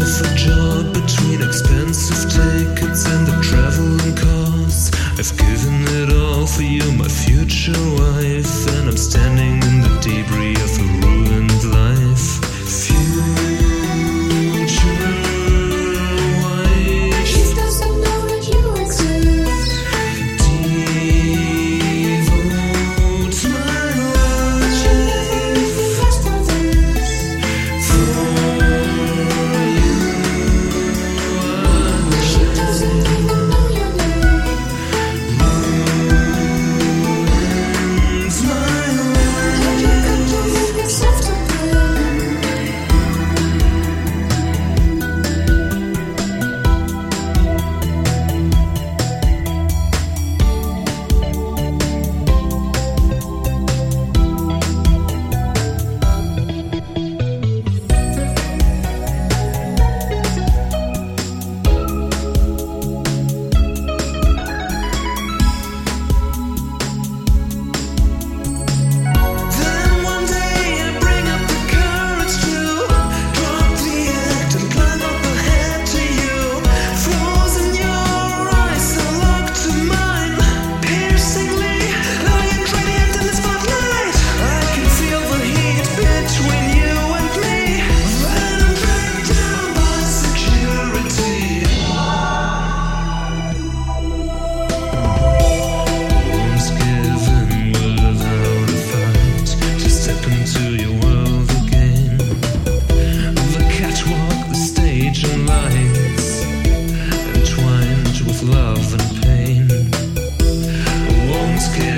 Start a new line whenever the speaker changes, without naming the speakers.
of
a job between expensive tickets and the. I've given it all for you, my future wife, and I'm standing scared.